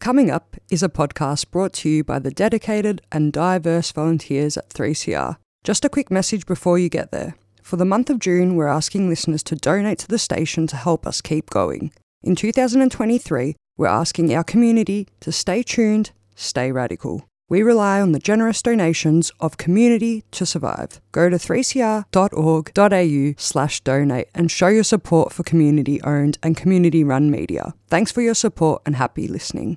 Coming Up is a podcast brought to you by the dedicated and diverse volunteers at 3CR. Just a quick message before you get there. For the month of June, we're asking listeners to donate to the station to help us keep going. In 2023, we're asking our community to stay tuned, stay radical. We rely on the generous donations of community to survive. Go to 3cr.org.au slash donate and show your support for community owned and community run media. Thanks for your support and happy listening.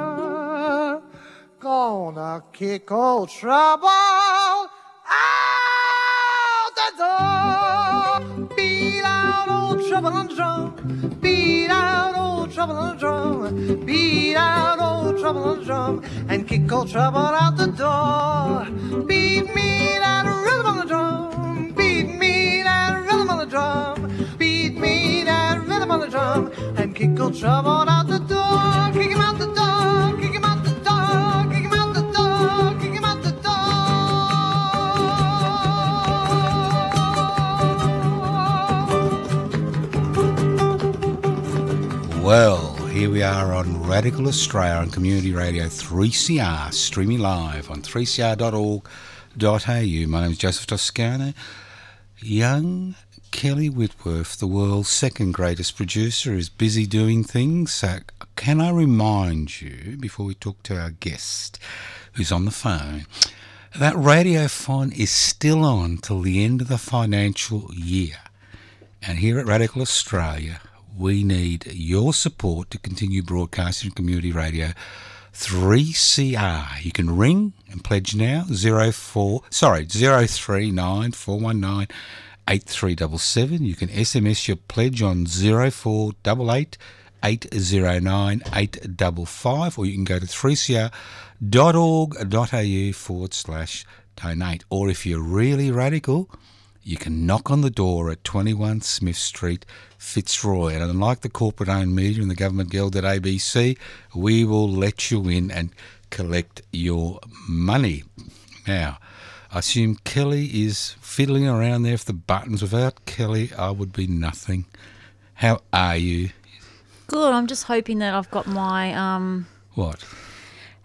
Gonna kick old trouble out the door. Beat out old trouble on the drum. Beat out old trouble on the drum. Beat out old trouble on the drum. And kick old trouble out the door. Beat me that rhythm on the drum. Beat me that rhythm on the drum. Beat me that rhythm on the drum. And kick old trouble out the door. Kick him out the door. Well, here we are on Radical Australia on Community Radio 3CR, streaming live on 3cr.org.au. My name is Joseph Toscano. Young Kelly Whitworth, the world's second greatest producer, is busy doing things. So, can I remind you, before we talk to our guest who's on the phone, that Radiothon is still on till the end of the financial year. And here at Radical Australia, we need your support to continue broadcasting community radio 3CR. You can ring and pledge now 04 sorry 039 419 8377. You can SMS your pledge on 0488 809 855 or you can go to 3cr.org.au forward slash donate. Or if you're really radical, you can knock on the door at 21 Smith Street, Fitzroy. And unlike the corporate owned media and the government guild at ABC, we will let you in and collect your money. Now, I assume Kelly is fiddling around there for the buttons. Without Kelly, I would be nothing. How are you? Good. I'm just hoping that I've got my um What?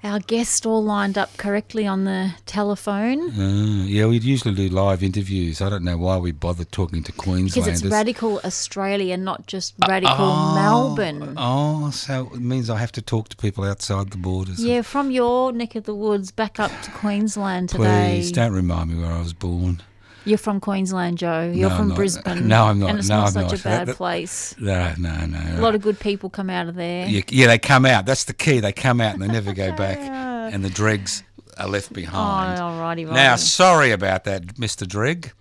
Our guest all lined up correctly on the telephone Uh, yeah, we'd usually do live interviews. I don't know why we bother talking to Queenslanders. because it's radical Australia, not just radical Oh, Melbourne. Oh, so it means I have to talk to people outside the borders. Yeah, from your neck of the woods back up to Queensland today. Please don't remind me where I was born. You're from Queensland, Joe. You're No, from not. Brisbane. No, I'm not. And it's No, not I'm such not. a bad That- place. No, no, no. A lot of good people come out of there. Yeah, yeah, they come out. That's the key. They come out and they never go back. And the dregs are left behind. Oh, alrighty, righty. Now, sorry about that, Mr. Dreg.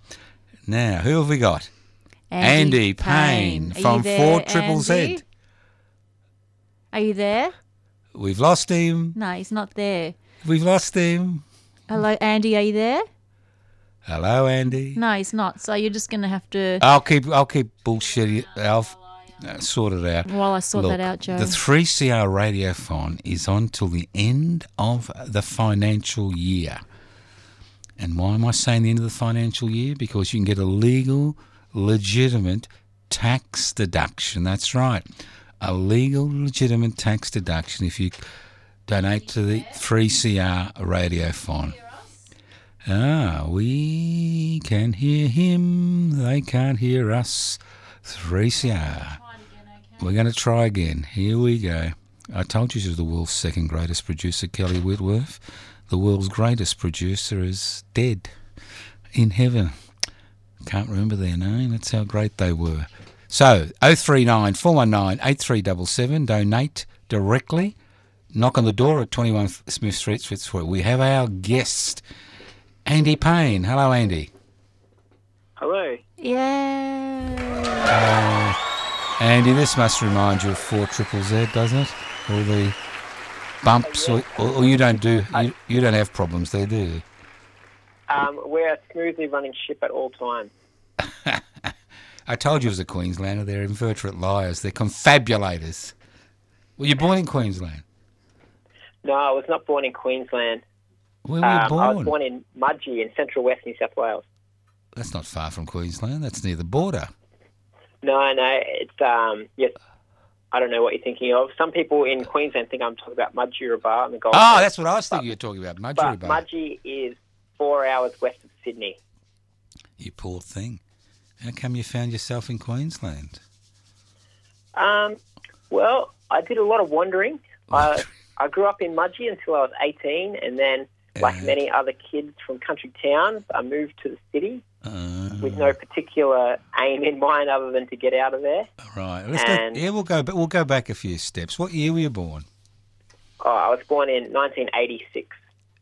Now, who have we got? Andy Paine Are from there, 4 Triple Z. Are you there? We've lost him. No, he's not there. We've lost him. Hello, Andy. Are you there? Hello, Andy. No, he's not. So you're just going to have to. I'll keep I'll keep bullshit. I'll uh, sort it out. While I sort that out, Joe. The 3CR Radiothon is on till the end of the financial year. And why am I saying the end of the financial year? Because you can get a legal, legitimate tax deduction. That's right. A legal, legitimate tax deduction if you donate to the 3CR Radiothon. Ah, we can hear him. They can't hear us. 3CR. We're going to try again. Here we go. I told you she was the world's second greatest producer, Kelly Whitworth. The world's greatest producer is dead in heaven. Can't remember their name. That's how great they were. So, 039 419 8377. Donate directly. Knock on the door at 21 Smith Street, Fitzroy. We have our guest, Andy Paine. Hello, Andy. Hello. Yeah. Andy, this must remind you of 4 Triple Z, doesn't it? All the bumps, or, or, or you don't do you, you don't have problems there, do you? Um, we're a smoothly running ship at all times. I told you it was a Queenslander. They're invertebrate liars. They're confabulators. Were you born in Queensland? No, I was not born in Queensland. Where were you Um, I was born in Mudgee in central west New South Wales. That's not far from Queensland. That's near the border. No, no, it's um, yes. I don't know what you're thinking of. Some people in Queensland think I'm talking about Mudgeeraba on the Gold Oh, that's what I was thinking you were talking about. but Mudgeeraba. Mudgee is four hours west of Sydney. You poor thing. How come you found yourself in Queensland? Um, well, I did a lot of wandering. I, I grew up in Mudgee until I was 18, and then, like many other kids from country towns, I moved to the city Uh, with no particular aim in mind other than to get out of there. right. Let's and- go, yeah, we'll go. But we'll go back a few steps. What year were you born? Oh, I was born in 1986.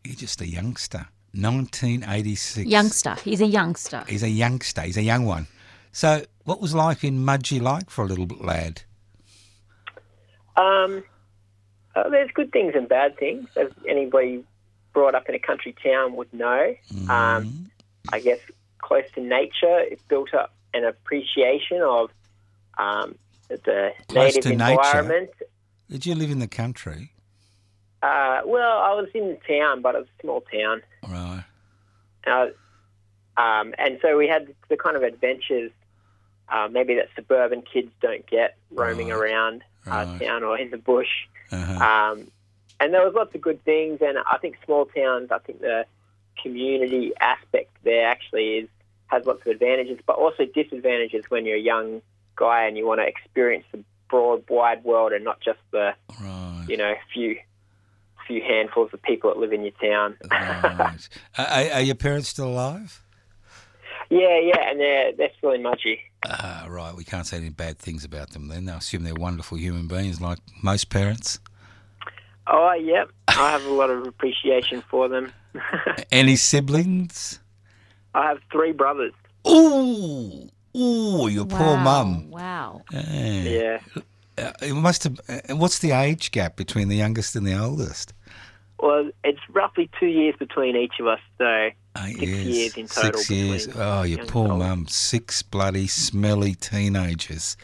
You're just a youngster. 1986. Youngster. He's a youngster. He's a youngster. He's a young one. So, what was life in Mudgee like for a little lad? Um, uh, there's good things and bad things, as anybody brought up in a country town would know. Mm-hmm. Um, I guess close to nature, it's built up an appreciation of um, the Close native to nature? environment. Did you live in the country? Uh, well, I was in the town, but it was a small town. Right. Uh, um, and so we had the kind of adventures uh, maybe that suburban kids don't get roaming Right. around uh, Right. town or in the bush. Uh-huh. Um, and there was lots of good things. And I think small towns, I think the community aspect there actually is has lots of advantages, but also disadvantages when you're a young guy and you want to experience the broad, wide world and not just the right. you know few few handfuls of people that live in your town. right. are, are your parents still alive? yeah, yeah, and they're they're still in Mudgee. Ah, right. We can't say any bad things about them then. I assume they're wonderful human beings like most parents. Oh, yep. I have a lot of appreciation for them. Any siblings? I have three brothers. Ooh, ooh, your poor mum. Wow. Yeah. Uh, it must have. Uh, what's the age gap between the youngest and the oldest? Well, it's roughly two years between each of us, so Eight Six years in total Six years. Oh, your poor mum. Six bloody smelly teenagers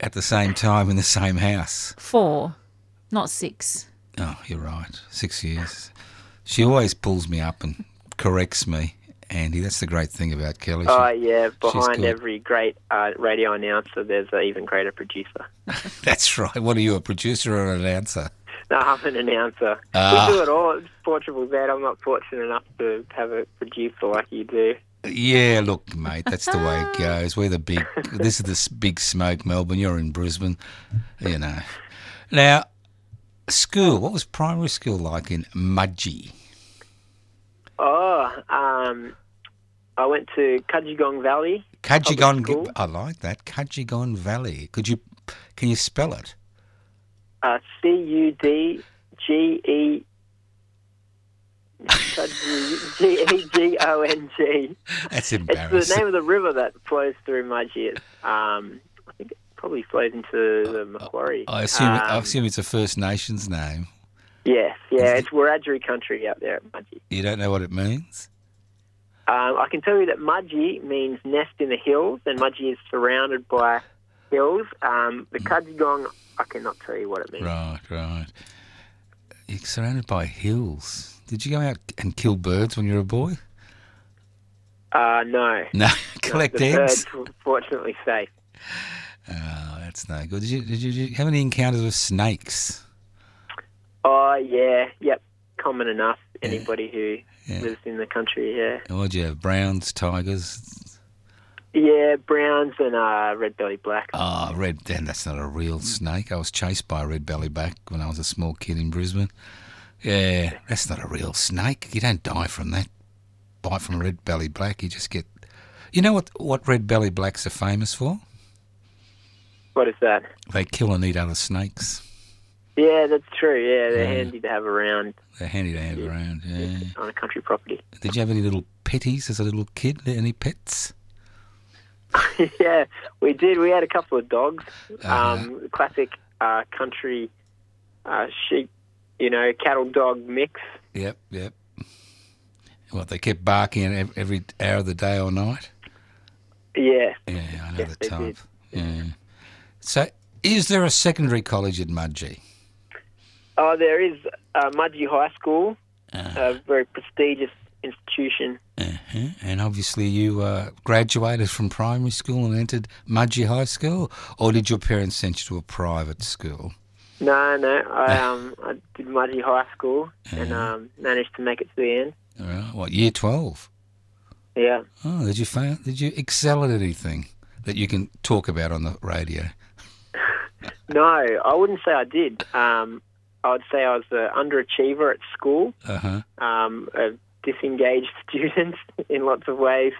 at the same time in the same house. Four, not six. Oh, you're right. Six years. She always pulls me up and corrects me. Andy, that's the great thing about Kelly. She- Oh, yeah. Behind every great uh, radio announcer, there's an even greater producer. That's right. What are you, a producer or an announcer? No, I'm an announcer. Ah. We do it all. It's Portugal that I'm not fortunate enough to have a producer like you do. Yeah, look, mate, that's the way it goes. We're the big. This is the big smoke, Melbourne. You're in Brisbane, you know. Now, school. What was primary school like in Mudgee? Oh, um, I went to Cudgegong Valley. Cudgegong. school. I like that. Cudgegong Valley. Could you? Can you spell it? Uh, C U D G E G E G O N G. That's embarrassing. It's the name of the river that flows through Mudgee. It's, Um, I think it probably flows into the Macquarie. I assume. I Um, assume it's a First Nations name. Yes, yeah, it's Wiradjuri country out there at Mudgee. You don't know what it means. Um, I can tell you that Mudgee means nest in the hills, and Mudgee is surrounded by hills. Um, the Cudgegong, I cannot tell you what it means. Right, right. You're surrounded by hills. Did you go out and kill birds when you were a boy? Uh, no. No, No, collect the eggs. birds fortunately safe. Oh, that's no good. Did you, did you, did you have any encounters with snakes? Oh, yeah, yep, common enough. Anybody who Yeah. lives in the country, yeah. Or did you have browns, tigers? Yeah, browns and uh, red belly black. Oh, red. Then that's not a real snake. I was chased by a red belly back when I was a small kid in Brisbane. Yeah, that's not a real snake. You don't die from that. Bite from a red belly black. You just get. You know what? What red belly blacks are famous for? What is that? They kill and eat other snakes. Yeah, that's true. Yeah, they're Yeah. handy to have around They're handy to have around. Yeah. on a country property. Did you have any little petties as a little kid? Any pets? yeah, we did. We had a couple of dogs. Uh-huh. Um, classic uh, country uh, sheep you know, cattle dog mix. Yep, yep. What they kept barking every hour of the day or night. Yeah. Yeah, I know Yes, the type. did. Yeah. So, is there a secondary college at Mudgee? Oh, there is uh, Mudgee High School, Uh, a very prestigious institution. uh-huh. And obviously, you uh, graduated from primary school and entered Mudgee High School, or did your parents send you to a private school? No, no, I um I did Mudgee High School and um managed to make it to the end. All right. What year twelve? Yeah. Oh, did you fail? Did you excel at anything that you can talk about on the radio? No, I wouldn't say I did. Um, I would say I was an underachiever at school, Uh huh. um, a disengaged student in lots of ways,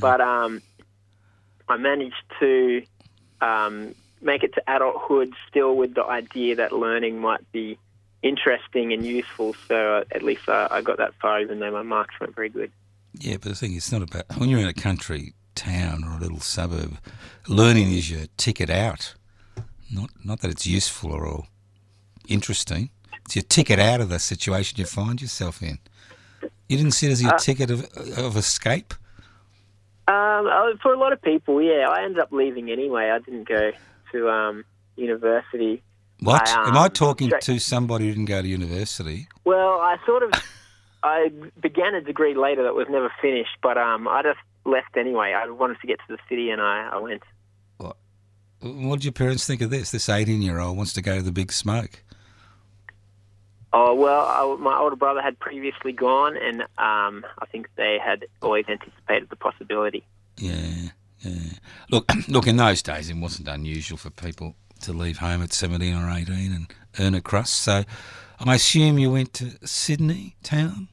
but um, I managed to um, make it to adulthood still with the idea that learning might be interesting and useful. So uh, at least I, I got that far, even though my marks weren't very good. Yeah, but the thing is, it's not about when you're in a country town or a little suburb. Learning is your ticket out. Not not that it's useful or, interesting. It's your ticket out of the situation you find yourself in. You didn't see it as your ticket of, of escape. Um, uh, for a lot of people, yeah, I ended up leaving anyway. I didn't go to um, university. What? I, Am I um, talking straight- to somebody who didn't go to university? Well, I sort of I began a degree later that was never finished, but um, I just left anyway. I wanted to get to the city, and I, I went. What did your parents think of this? This 18 year old wants to go to the big smoke. Oh well, I, my older brother had previously gone, and um, I think they had always anticipated the possibility. Yeah, yeah. Look, look. In those days, it wasn't unusual for people to leave home at seventeen or eighteen and earn a crust. So, I assume you went to Sydney town.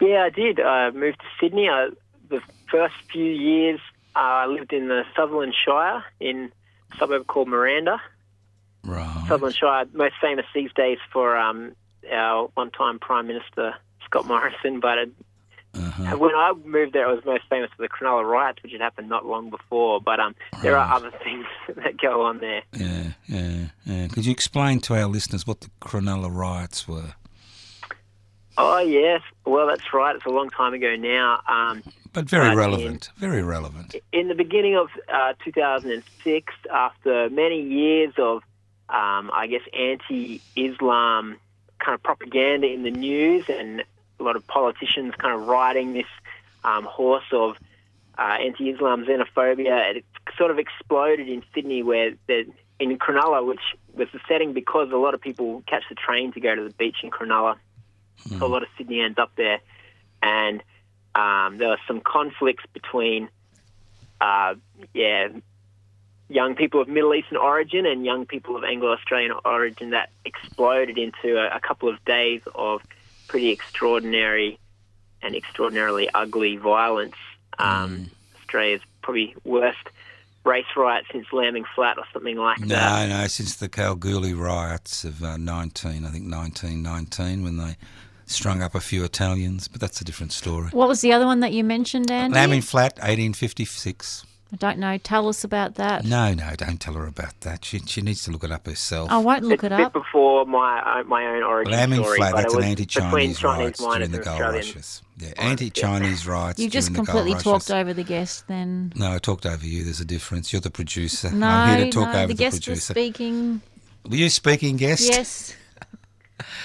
Yeah, I did. I moved to Sydney. I, the first few years, uh, I lived in the Sutherland Shire in suburb called Miranda. Right. Sutherland Shire, most famous these days for um, our one-time Prime Minister Scott Morrison. But it, Uh-huh. when I moved there, it was most famous for the Cronulla riots, which had happened not long before. But um, there are other things that go on there. Yeah, yeah, yeah. Could you explain to our listeners what the Cronulla riots were? Oh yes, well that's right. It's a long time ago now. Um, But very Right, relevant. Very relevant. in the beginning of uh, 2006, after many years of, um, I guess, anti-Islam kind of propaganda in the news, and a lot of politicians kind of riding this um, horse of uh, anti-Islam xenophobia, it sort of exploded in Sydney, where the, in Cronulla, which was the setting because a lot of people catch the train to go to the beach in Cronulla. So a lot of Sydney Sydneyans up there, and um, there were some conflicts between, uh, yeah, young people of Middle Eastern origin and young people of Anglo-Australian origin that exploded into a, a couple of days of pretty extraordinary and extraordinarily ugly violence. Um, Australia's probably worst race riot since Lambing Flat or something like that. No, no, since the Kalgoorlie riots of uh, 19, I think 1919, when they strung up a few Italians, but that's a different story. What was the other one that you mentioned, Andy? Lambing Flat, 1856. I don't know. Tell us about that. No, no, don't tell her about that. She, she needs to look it up herself. I won't look it's it a bit up. before my uh, my own origin Lambing story, Flat, that's an anti-Chinese between Chinese miners during the and gold Australian rushes. Yeah, anti-Chinese riots You just during the completely gold talked rushes. over the guest then. No, I talked over you. There's a difference. You're the producer. No, I'm here to talk no, over the the, guest was producer. speaking. Were you speaking guest? Yes,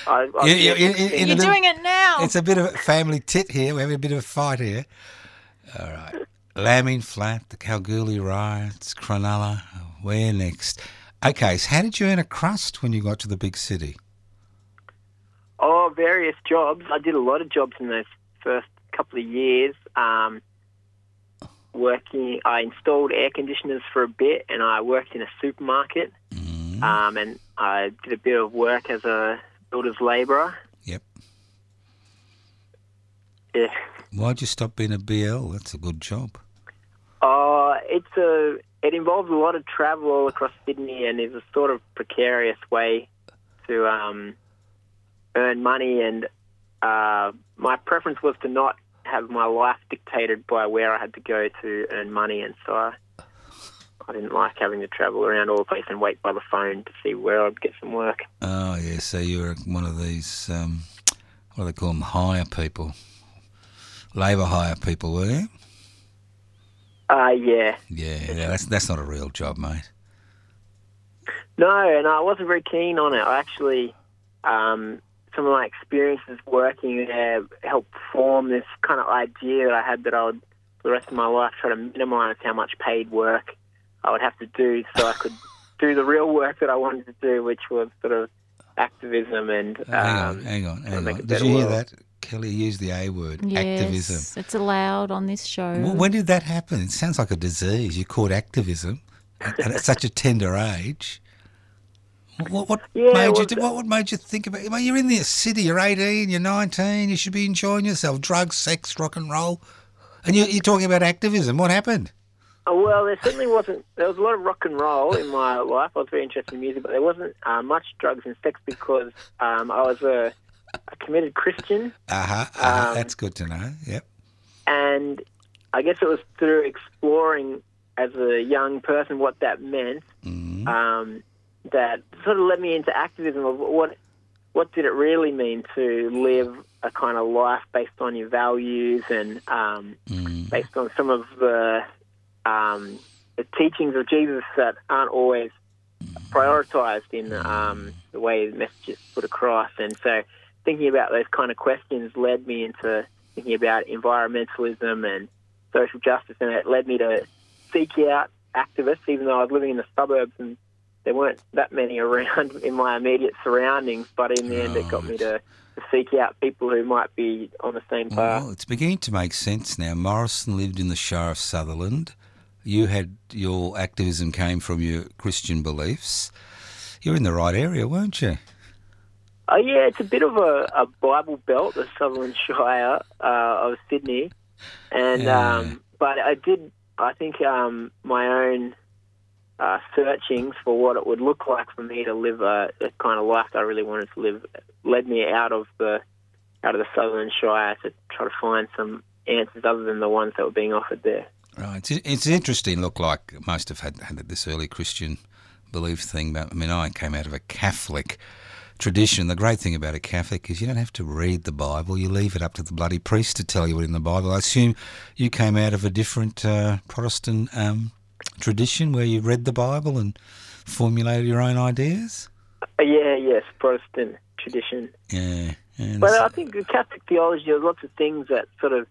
I, I, You- you- in- in- in you're a little- doing it now. It's a bit of a family tit here. We're having a bit of a fight here. All right. Lambing Flat, the Kalgoorlie riots, Cronulla. Where next? Okay, so how did you earn a crust when you got to the big city? Oh, various jobs. I did a lot of jobs in those first couple of years. Um, working, I installed air conditioners for a bit, and I worked in a supermarket. Mm, Um, and I did a bit of work as a builder's labourer. Yep. Yeah. Why'd you stop being a BL? That's a good job. Oh, it's a. It involves a lot of travel all across Sydney, and is a sort of precarious way to um, earn money. And uh, my preference was to not have my life dictated by where I had to go to earn money, and so I I didn't like having to travel around all the place and wait by the phone to see where I'd get some work. Oh yeah, so you were one of these um, what do they call them? Hire people, labour hire people, were you? Uh, yeah. Yeah, yeah, that's that's not a real job, mate. No, and I wasn't very keen on it. I actually, um, some of my experiences working there helped form this kind of idea that I had that I would, for the rest of my life, try to minimise how much paid work I would have to do so I could do the real work that I wanted to do, which was sort of activism and. Um, hang on, hang on, hang on. Did you hear world. that? Kelly used the A word, Yes, activism. It's allowed on this show. Well, when did that happen? It sounds like a disease. You caught activism, and and at such a tender age. What, what Yeah, made well, you? What, what made you think about? Well, you're in the city. You're 18. You're 19. You should be enjoying yourself. Drugs, sex, rock and roll, and you're, you're talking about activism. What happened? Oh, well, there certainly wasn't. There was a lot of rock and roll in my life. I was very interested in music, but there wasn't uh, much drugs and sex because um, I was a, a committed Christian, Uh huh. uh-huh. Um, That's good to know. Yep. and I guess it was through exploring as a young person what that meant Mm. um, that sort of led me into activism of what what did it really mean to live a kind of life based on your values and um, Mm. based on some of the um, the teachings of Jesus that aren't always prioritized in um, the way the message is put across. And so, thinking about those kind of questions led me into thinking about environmentalism and social justice, and it led me to seek out activists, even though I was living in the suburbs and there weren't that many around in my immediate surroundings. But in the end, it got me to, to seek out people who might be on the same path. Well, it's beginning to make sense now. Morrison lived in the Shire of Sutherland. You had your activism came from your Christian beliefs. You're in the right area, weren't you? Oh yeah, it's a bit of a, a Bible belt, the Southern Shire uh, of Sydney, and Yeah. um, but I did. I think um, my own uh, searchings for what it would look like for me to live a, a kind of life that I really wanted to live led me out of the out of the Sutherland Shire to try to find some answers other than the ones that were being offered there. Right. It's, it's interesting. Look, like most have had, had this early Christian belief thing, but I mean, I came out of a Catholic tradition. The great thing about a Catholic is you don't have to read the Bible. You leave it up to the bloody priest to tell you what's in the Bible. I assume you came out of a different uh, Protestant um, tradition where you read the Bible and formulated your own ideas. Uh, yeah, yes, Protestant tradition. Yeah. But I think the Catholic theology, there's lots of things that sort of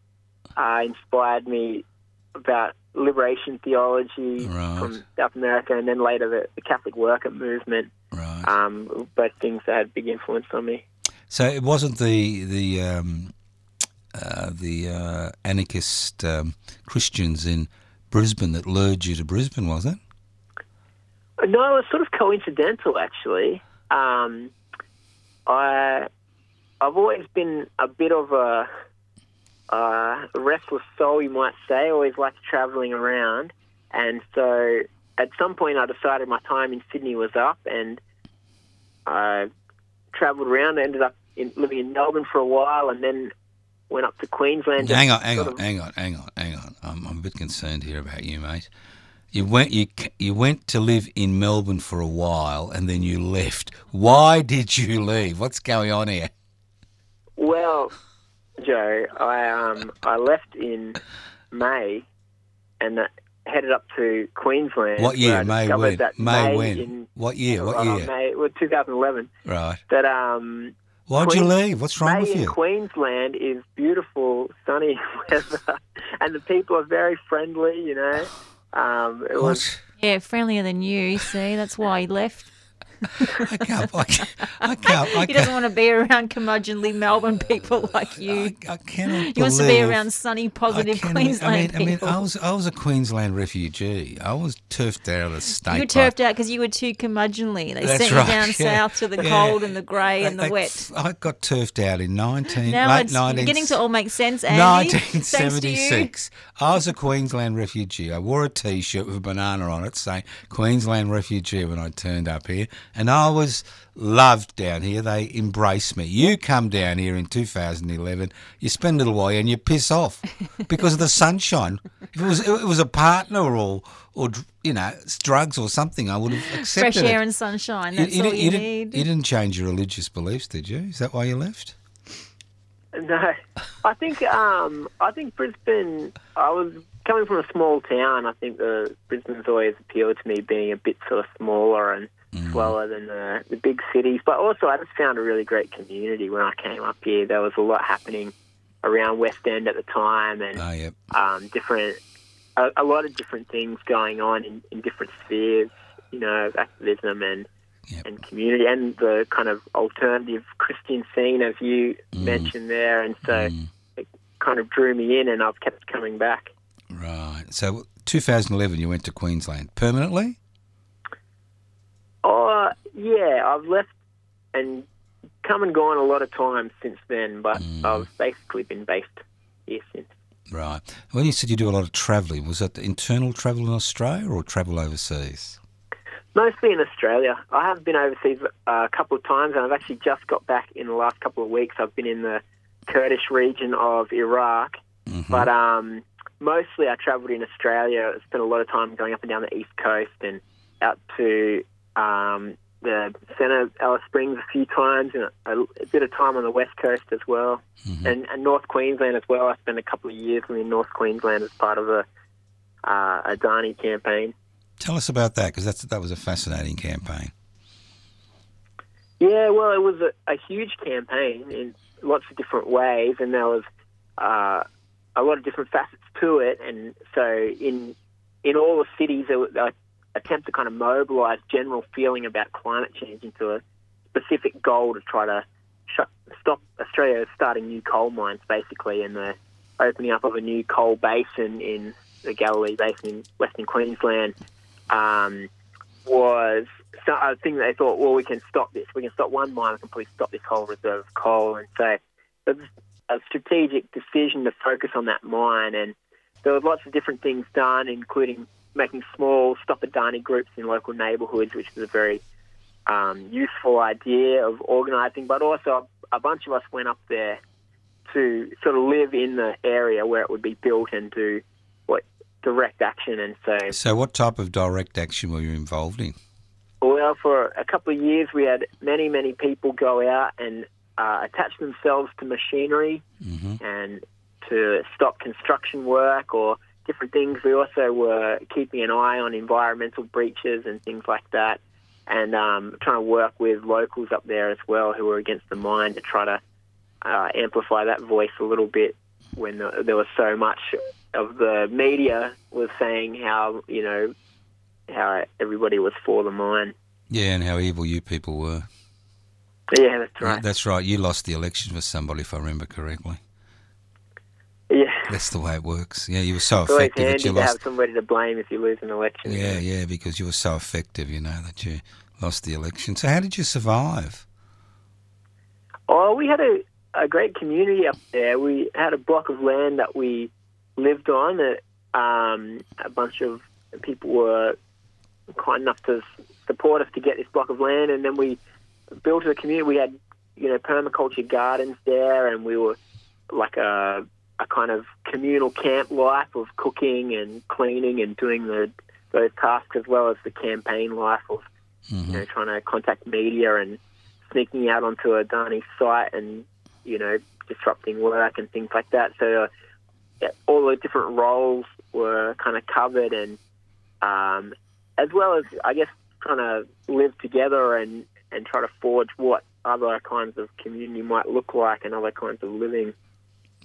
uh, inspired me about liberation theology Right. from South America, and then later the, the Catholic worker movement. right. Um, both things that had big influence on me. So it wasn't the the um, uh, the uh, anarchist um, Christians in Brisbane that lured you to Brisbane, was it? No, it was sort of coincidental, actually. Um, I I've always been a bit of a, uh, restless soul, you might say. Always liked travelling around, and so at some point I decided my time in Sydney was up, and I travelled around. I ended up in, living in Melbourne for a while, and then went up to Queensland. Hang on, hang on, of- hang on, hang on, hang on. I'm, I'm a bit concerned here about you, mate. You went you you went to live in Melbourne for a while, and then you left. Why did you leave? What's going on here? Well, Joe, I um I left in May and uh, headed up to Queensland. What year? May when? That May when? In, What year? What uh, year? May, well, 2011. Right. That um Why'd you leave? What's wrong May with in you? Queensland is beautiful, sunny weather, and the people are very friendly. You know, um, it was What? Yeah, friendlier than you. See, that's why he left. I can't. I can't. I can't. I He doesn't want to be around curmudgeonly Melbourne people uh, like you. I, I cannot He wants to be around sunny, positive cannot- Queensland I mean, people. I mean, I was I was a Queensland refugee. I was turfed out of the state. you were turfed out because you were too curmudgeonly. They That's sent right, you down yeah. south to the Yeah. cold and the grey and the They- wet. I got turfed out in nineteen Now late it's 19, beginning to all make sense, Andy. You. 1976. I was a Queensland refugee. I wore a T-shirt with a banana on it saying Queensland refugee when I turned up here. And I was loved down here. They embraced me. You come down here in 2011, you spend a little while and you piss off because of the sunshine. If it was if it was a partner or or you know drugs or something, I would have accepted Fresh air it. and sunshine. You- That's you, all didn't- you, you need. Didn't, you didn't change your religious beliefs, did you? Is that why you left? No, I think um, I think Brisbane. I was coming from a small town. I think the Brisbane's always appealed to me, being a bit sort of smaller and Mm-hmm. slower than the, the big cities. But also, I just found a really great community when I came up here. There was a lot happening around West End at the time, and ah, Oh, yeah. um, different, a, a lot of different things going on in, in different spheres, you know, activism and Yep. and community, and the kind of alternative Christian scene, as you mm. mentioned there, and so mm. it kind of drew me in, and I've kept coming back. Right. So 2011, you went to Queensland permanently. Yeah, I've left and come and gone a lot of times since then, but I've basically been based here since. Right. When you said you do a lot of travelling, was that internal travel in Australia or travel overseas? Mostly in Australia. I have been overseas uh, a couple of times, and I've actually just got back in the last couple of weeks. I've been in the Kurdish region of Iraq, but um, mostly I travelled in Australia. I spent a lot of time going up and down the east coast and out to um, the centre of Alice Springs a few times, and a, a bit of time on the west coast as well, and, and North Queensland as well. I spent a couple of years in North Queensland as part of a uh, a Adani campaign. Tell us about that because that's that was a fascinating campaign. Yeah, well, it was a, a huge campaign in lots of different ways, and there was uh, a lot of different facets to it. And so, in in all the cities, there an attempt to kind of mobilise general feeling about climate change into a specific goal to try to shut, stop Australia starting new coal mines, basically, and the opening up of a new coal basin in the Galilee Basin in Western Queensland. Um, was a thing they thought, well, we can stop this. We can stop one mine, we can probably stop this whole reserve of coal. And so it was a strategic decision to focus on that mine. And there were lots of different things done, including making small stop Adani groups in local neighbourhoods, which was a very um, useful idea of organising. But also, a bunch of us went up there to sort of live in the area where it would be built and do what direct action. And so So, what type of direct action were you involved in? well, for a couple of years, we had many, many people go out and uh, attach themselves to machinery and to stop construction work or different things. We also were keeping an eye on environmental breaches and things like that, and um, trying to work with locals up there as well who were against the mine to try to uh, amplify that voice a little bit when the, there was so much of the media was saying how you know how everybody was for the mine. Yeah, and how evil you people were. Yeah, that's right. That's right. You lost the election for somebody, if I remember correctly. That's the way it works. Yeah, you were so it's effective that you to have somebody to blame if you lose an election. Yeah, yeah, because you were so effective, you know, that you lost the election. So, how did you survive? Oh, we had a, a great community up there. We had a block of land that we lived on. That um, a bunch of people were kind enough to support us to get this block of land, and then we built a community. We had you know permaculture gardens there, and we were like a a kind of communal camp life of cooking and cleaning and doing the those tasks as well as the campaign life of you know trying to contact media and sneaking out onto a Adani site and you know disrupting work and things like that. So uh, yeah, all the different roles were kind of covered, and um, as well as I guess trying to live together and and try to forge what other kinds of community might look like and other kinds of living.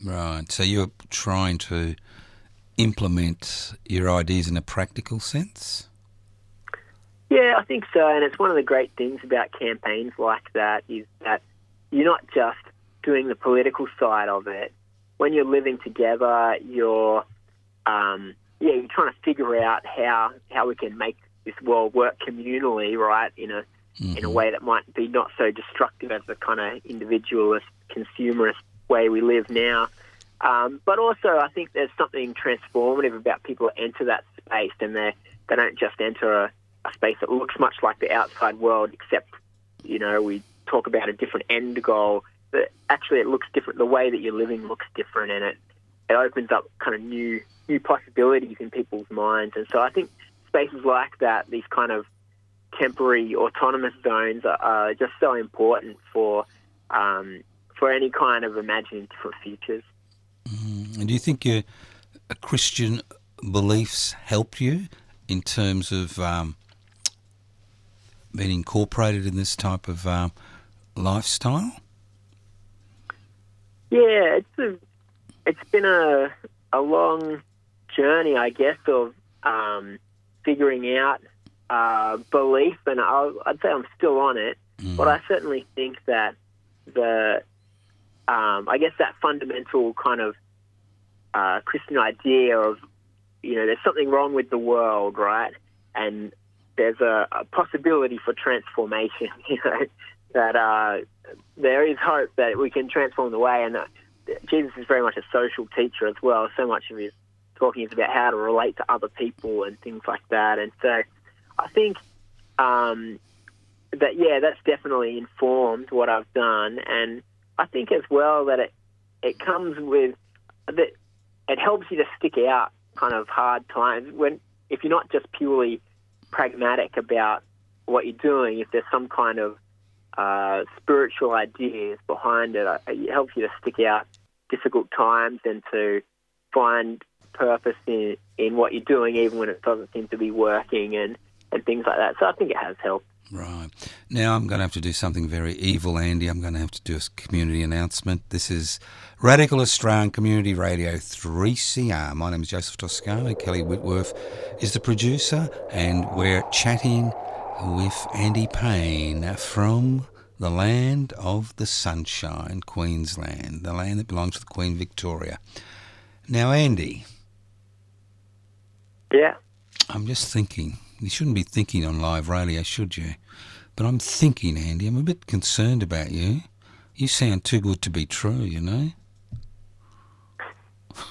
Right. So, you're trying to implement your ideas in a practical sense? Yeah, I think so. And it's one of the great things about campaigns like that is that you're not just doing the political side of it. When you're living together, you're um, yeah, you're trying to figure out how how we can make this world work communally, right? In a in a way that might be not so destructive as the kind of individualist, consumerist way we live now. Um, but also, I think there's something transformative about people enter that space and they they don't just enter a a space that looks much like the outside world, except you know we talk about a different end goal. But actually, it looks different. The way that you're living looks different, and it it opens up kind of new new possibilities in people's minds. And so I think spaces like that, these kind of temporary autonomous zones, are, are just so important for um, for any kind of different futures. And do you think your uh, Christian beliefs helped you in terms of um, being incorporated in this type of um, lifestyle? Yeah, it's a, it's been a a long journey, I guess, of um, figuring out uh, belief, and I'll, I'd say I'm still on it. But I certainly think that the um, I guess that fundamental kind of uh, Christian idea of you know there's something wrong with the world, right? And there's a, a possibility for transformation. You know that uh, there is hope that we can transform the way. And uh, Jesus is very much a social teacher as well. So much of his talking is about how to relate to other people and things like that. And so I think um, that yeah, that's definitely informed what I've done. And I think as well that it it comes with that it helps you to stick out kind of hard times when if you're not just purely pragmatic about what you're doing, if there's some kind of uh, spiritual ideas behind it, uh, it helps you to stick out difficult times and to find purpose in, in what you're doing, even when it doesn't seem to be working and, and things like that. So I think it has helped. Right. Now I'm going to have to do something very evil, Andy. I'm going to have to do a community announcement. This is Radical Australian Community Radio 3CR. My name is Joseph Toscano. Kelly Whitworth is the producer, and we're chatting with Andy Paine from the land of the sunshine, Queensland, the land that belongs to the Queen Victoria. Now, Andy, Yeah. I'm just thinking. You shouldn't be thinking on live radio, should you? But I'm thinking, Andy. I'm a bit concerned about you. You sound too good to be true, you know.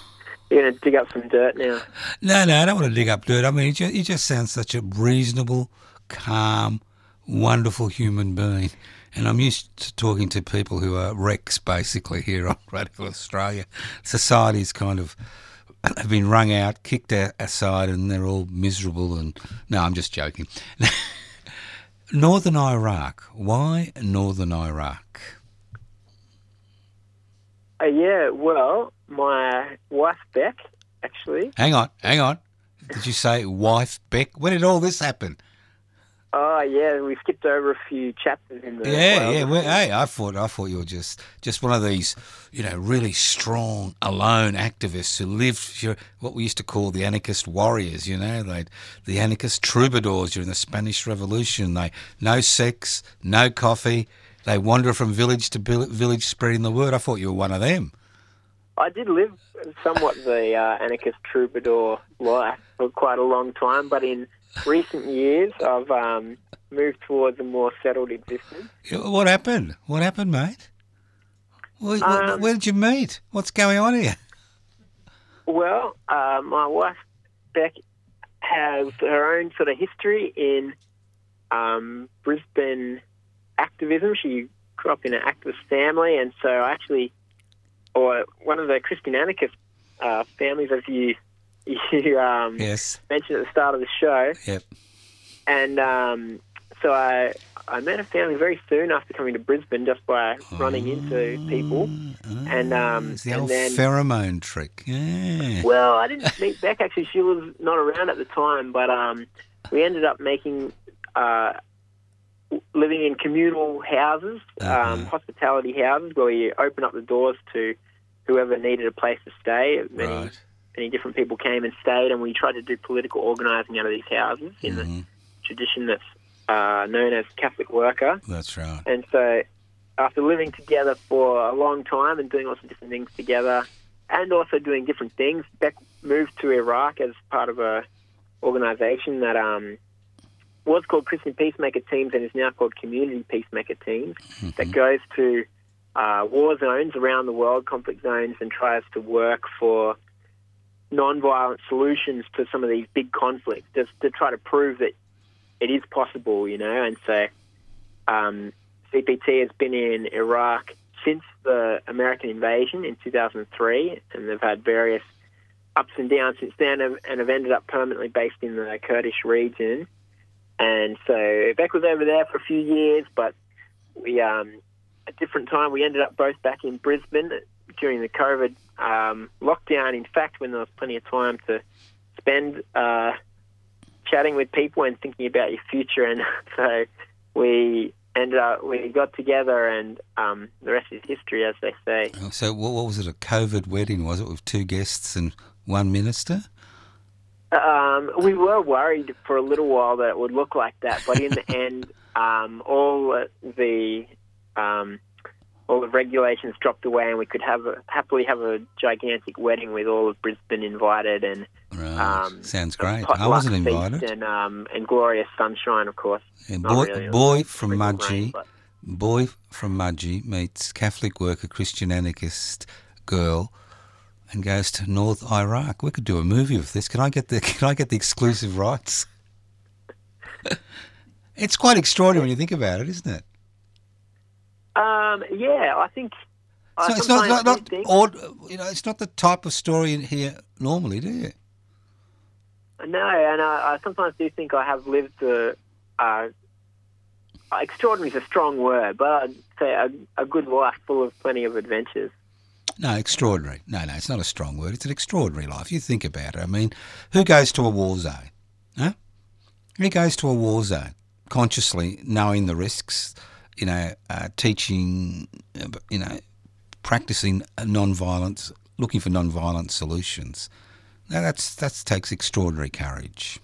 You're going to dig up some dirt now. No, no, I don't want to dig up dirt. I mean, you just, you just sound such a reasonable, calm, wonderful human being. And I'm used to talking to people who are wrecks, basically, here on Radical Australia. Society's kind of have been wrung out, kicked aside, and they're all miserable. And no, I'm just joking. Northern Iraq. Why Northern Iraq? Uh, yeah, well, my wife Beck, actually. Hang on, hang on. Did you say wife Beck? When did all this happen? Oh, yeah, we skipped over a few chapters in the. Yeah, yeah. Well, hey, I thought I thought you were just just one of these, you know, really strong, alone activists who lived your, what we used to call the anarchist warriors. You know, they the anarchist troubadours during the Spanish Revolution. They no sex, no coffee. They wander from village to village, spreading the word. I thought you were one of them. I did live somewhat the uh, anarchist troubadour life for quite a long time, but in recent years I've um, moved towards a more settled existence. What happened? What happened, mate? Where, Um, where did you meet? What's going on here? Well, uh, my wife Beck has her own sort of history in um, Brisbane activism. She grew up in an activist family, and so I actually, or one of the Christian anarchist uh, families, as you you um, Yes. mentioned at the start of the show. Yep. And um, so I I met a family very soon after coming to Brisbane just by running into people. And, um, it's the and old then- pheromone trick. Yeah. Well, I didn't meet Beck actually. She was not around at the time, but um, we ended up making uh, living in communal houses, um, Uh-huh. hospitality houses, where you open up the doors to whoever needed a place to stay. Many, Right. Many different people came and stayed, and we tried to do political organising out of these houses in Mhm. the tradition that's uh, known as Catholic worker. That's right. And so, after living together for a long time and doing lots of different things together, and also doing different things, Beck moved to Iraq as part of a organisation that um, was called Christian Peacemaker Teams and is now called Community Peacemaker Teams. That goes to uh, war zones around the world, conflict zones, and tries to work for non-violent solutions to some of these big conflicts, just to try to prove that it is possible, you know. And so um, CPT has been in Iraq since the American invasion in 2003, and they've had various ups and downs since then, and have ended up permanently based in the Kurdish region. And so Beck was over there for a few years, but we um, at different time we ended up both back in Brisbane during the COVID um, lockdown. In fact, when there was plenty of time to spend uh, chatting with people and thinking about your future, and so we ended up we got together, and um, the rest is history, as they say. So what, what was it? A COVID wedding was it with two guests and one minister? Um, we were worried for a little while that it would look like that, but in the end, um, all the um, all the regulations dropped away, and we could have a, happily have a gigantic wedding with all of Brisbane invited, and Right. um, Sounds great. I wasn't invited. and um, and glorious sunshine, of course. Yeah, boy, really, boy from Mudgee, boy from Mudgee meets Catholic worker, Christian anarchist girl, and goes to North Iraq. We could do a movie with this. Can I get the Can I get the exclusive rights? it's quite extraordinary when you think about it, isn't it? Um, yeah, I think. I it's not not, not think- odd, you know. It's not the type of story in here normally, do you? No, and I, I sometimes do think I have lived the. Uh, extraordinary is a strong word, but I'd say a, a good life full of plenty of adventures. No, extraordinary. No, no, it's not a strong word. It's an extraordinary life. You think about it. I mean, who goes to a war zone? Huh? Who goes to a war zone consciously knowing the risks? You know, uh, teaching. uh, You know, practicing non-violence, looking for non-violent solutions. Now that's that takes extraordinary courage.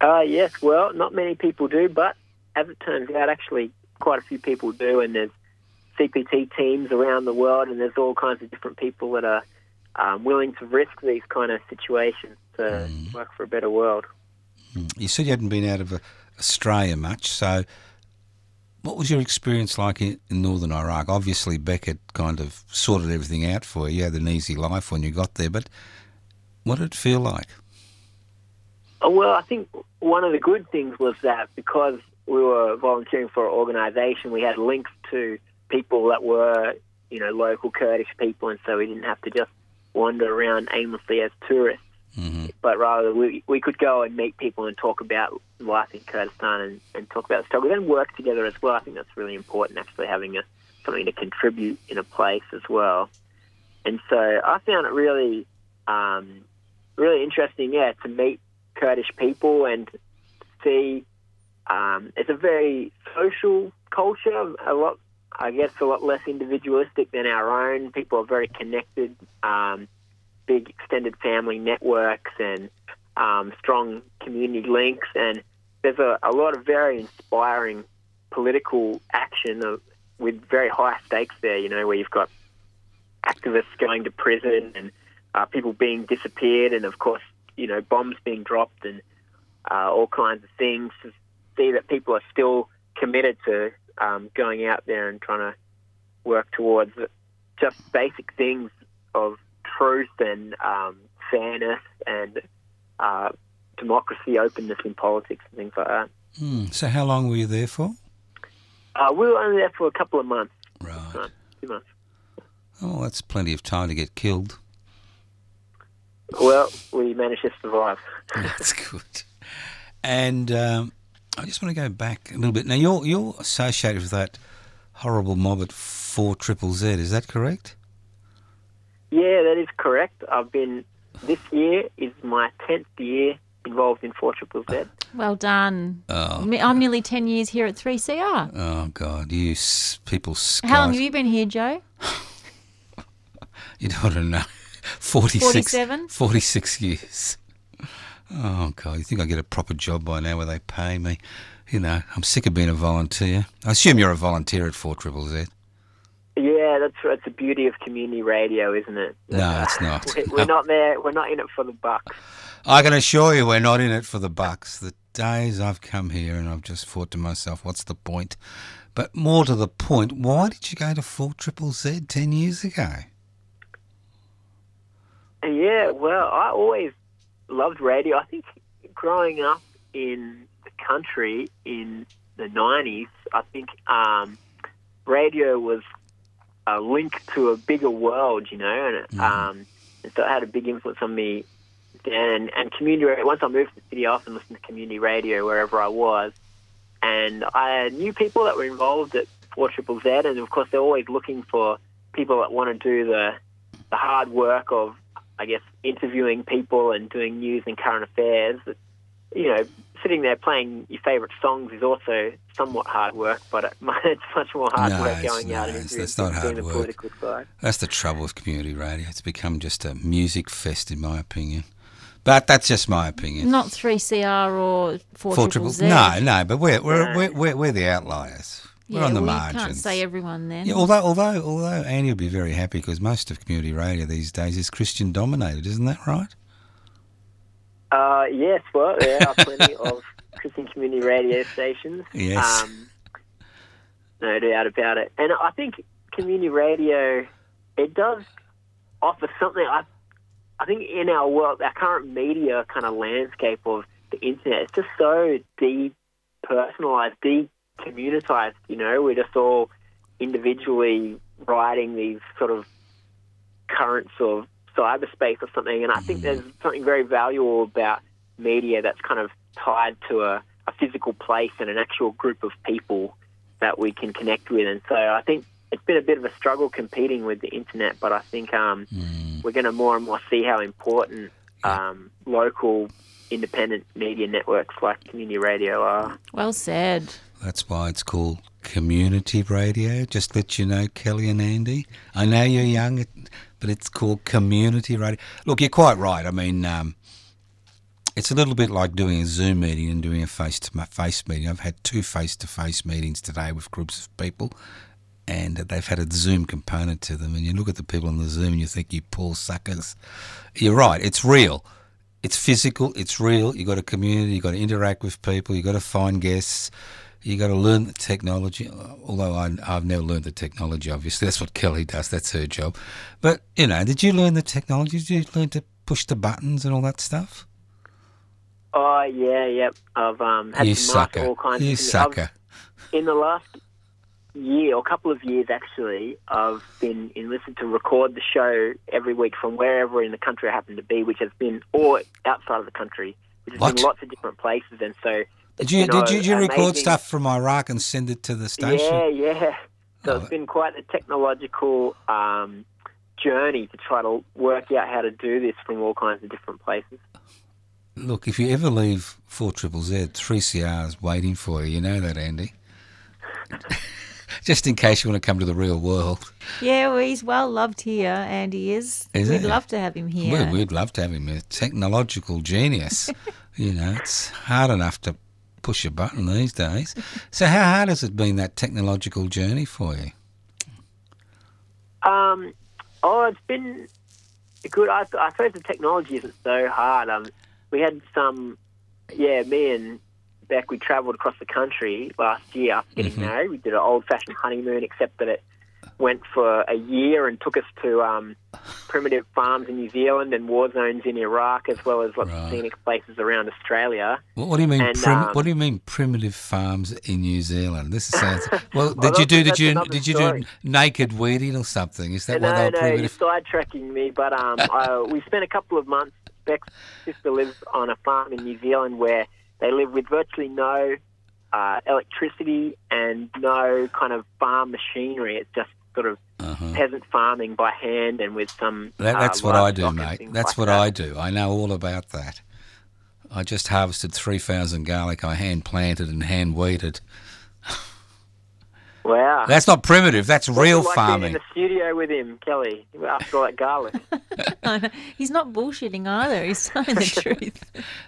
Uh, yes, well, not many people do, but as it turns out, actually, quite a few people do, and there's CPT teams around the world, and there's all kinds of different people that are um, willing to risk these kind of situations to work for a better world. You said you hadn't been out of uh, Australia much, so what was your experience like in, in northern Iraq? Obviously, Beckett kind of sorted everything out for you. You had an easy life when you got there, but what did it feel like? Oh, well, I think one of the good things was that because we were volunteering for an organisation, we had links to people that were, you know, local Kurdish people, and so we didn't have to just wander around aimlessly as tourists. Hmm but rather we, we could go and meet people and talk about life in Kurdistan and, and talk about the struggle, then work together as well. I think that's really important, actually having a, something to contribute in a place as well. And so I found it really, um, really interesting, yeah, to meet Kurdish people and see. Um, it's a very social culture, a lot, I guess, a lot less individualistic than our own. People are very connected. Um, big extended family networks and um, strong community links. And there's a, a lot of very inspiring political action of, with very high stakes there, you know, where you've got activists going to prison and uh, people being disappeared, and of course, you know, bombs being dropped and uh, all kinds of things. To see that people are still committed to um, going out there and trying to work towards just basic things of truth and um, fairness and uh, democracy, openness in politics, and things like that. Hmm. So, how long were you there for? Uh, we were only there for a couple of months, Right. two months. Oh, that's plenty of time to get killed. Well, we managed to survive. That's good. And um, I just want to go back a little bit. Now, you're you're associated with that horrible mob at Four Triple Z. Is that correct? Yeah, that is correct. I've been this year is my tenth year involved in Four Triple Z. Well done. Oh. I'm nearly 10 years here at 3CR. Oh God, you s- people. Skies. How long have you been here, Joe? You don't know. 46, 47? 46 years. Oh, God. You think I get a proper job by now where they pay me? You know, I'm sick of being a volunteer. I assume you're a volunteer at 4 Triple Z. Yeah, that's that's the beauty of community radio, isn't it? No, it's not. We're, not there. We're not in it for the bucks. I can assure you we're not in it for the bucks. The days I've come here and I've just thought to myself, what's the point? But more to the point, why did you go to 4 Triple Z 10 years ago? Yeah, well, I always loved radio. I think growing up in the country in the 90s, I think um, radio was a link to a bigger world, you know, and, it, um, and so it had a big influence on me then. And, and community radio, once I moved to the city, I often listened to community radio wherever I was. And I knew people that were involved at 4 Triple Z, and of course, they're always looking for people that want to do the, the hard work of, I guess, interviewing people and doing news and current affairs. You know, sitting there playing your favourite songs is also somewhat hard work, but it's much more hard No, work it's- going out no, and it's- doing, it's not hard the work. political side. That's the trouble with community radio. It's become just a music fest, in my opinion. But that's just my opinion. Not 3CR or 4 Four Triple triple. Z. No, no, but we're we're, No. we're, we're, we're the outliers. We're Yeah, on the well, margins. You can't say everyone then. Yeah, although although although Andy will be very happy because most of community radio these days is Christian dominated, isn't that right? Uh, yes, well, there are plenty of Christian community radio stations. Yes. Um, no doubt about it. And I think community radio, it does offer something. I, I think in our world, our current media kind of landscape of the internet, it's just so depersonalized, decommunitized. You know, we're just all individually writing these sort of currents of cyberspace or something. And I think there's something very valuable about media that's kind of tied to a, a physical place and an actual group of people that we can connect with. And so I think it's been a bit of a struggle competing with the internet, but I think um, we're going to more and more see how important um, local independent media networks like community radio are. Well said. That's why it's called community radio. Just let you know, Kelly and Andy. I know you're young, but it's called community radio. Look, you're quite right. I mean, um, it's a little bit like doing a Zoom meeting and doing a face-to-face meeting. I've had two face-to-face meetings today with groups of people, and they've had a Zoom component to them. And you look at the people on the Zoom and you think, you poor suckers. You're right. It's real. It's physical. It's real. You've got a community. you've got to interact with people. you've got to find guests. You got to learn the technology. Although I, I've never learned the technology. Obviously, that's what Kelly does. That's her job. But you know, did you learn the technology? Did you learn to push the buttons and all that stuff? Oh, yeah, yep. I've um, had you to sucker. all kinds You of things. sucker. I've- in the last year or couple of years actually, I've been enlisted to record the show every week from wherever in the country I happen to be, which has been or outside of the country, which has What? been lots of different places. And so, Did you, you know, did you, did you record amazing- stuff from Iraq and send it to the station? yeah, yeah. So Oh, it's been quite a technological um, journey to try to work out how to do this from all kinds of different places. Look, if you ever leave 4 Triple Z, 3CR is waiting for you. You know that, Andy? Just in case you want to come to the real world. Yeah, well, he's well loved here, and he is. Is We'd he? love to have him here. Well, we'd love to have him. A technological genius. you know, it's hard enough to push a button these days. So, how hard has it been that technological journey for you? Um, oh, it's been good. I, I suppose the technology isn't so hard. Um, we had some, yeah, me and Beck, we travelled across the country last year after getting Mm-hmm. married. We did an old-fashioned honeymoon, except that it went for a year and took us to um, primitive farms in New Zealand and war zones in Iraq, as well as lots Right. of scenic places around Australia. What, what do you mean? And, prim- um, what do you mean primitive farms in New Zealand? This sounds. Well, Well, did you do? Did you did you story. do naked weeding or something? Is that why no, they were no, you're sidetracking me. But um, I, we spent a couple of months. Beck's sister lives on a farm in New Zealand where they live with virtually no uh, electricity and no kind of farm machinery. It's just sort of Uh-huh. peasant farming by hand and with some. That, uh, that's what I do, mate. That's like what that. I do. I know all about that. I just harvested 3,000 garlic I hand planted and hand weeded. Wow. That's not primitive, that's What's real it like being farming. in the studio with him, Kelly, after all that garlic. he's not bullshitting either. He's telling the truth.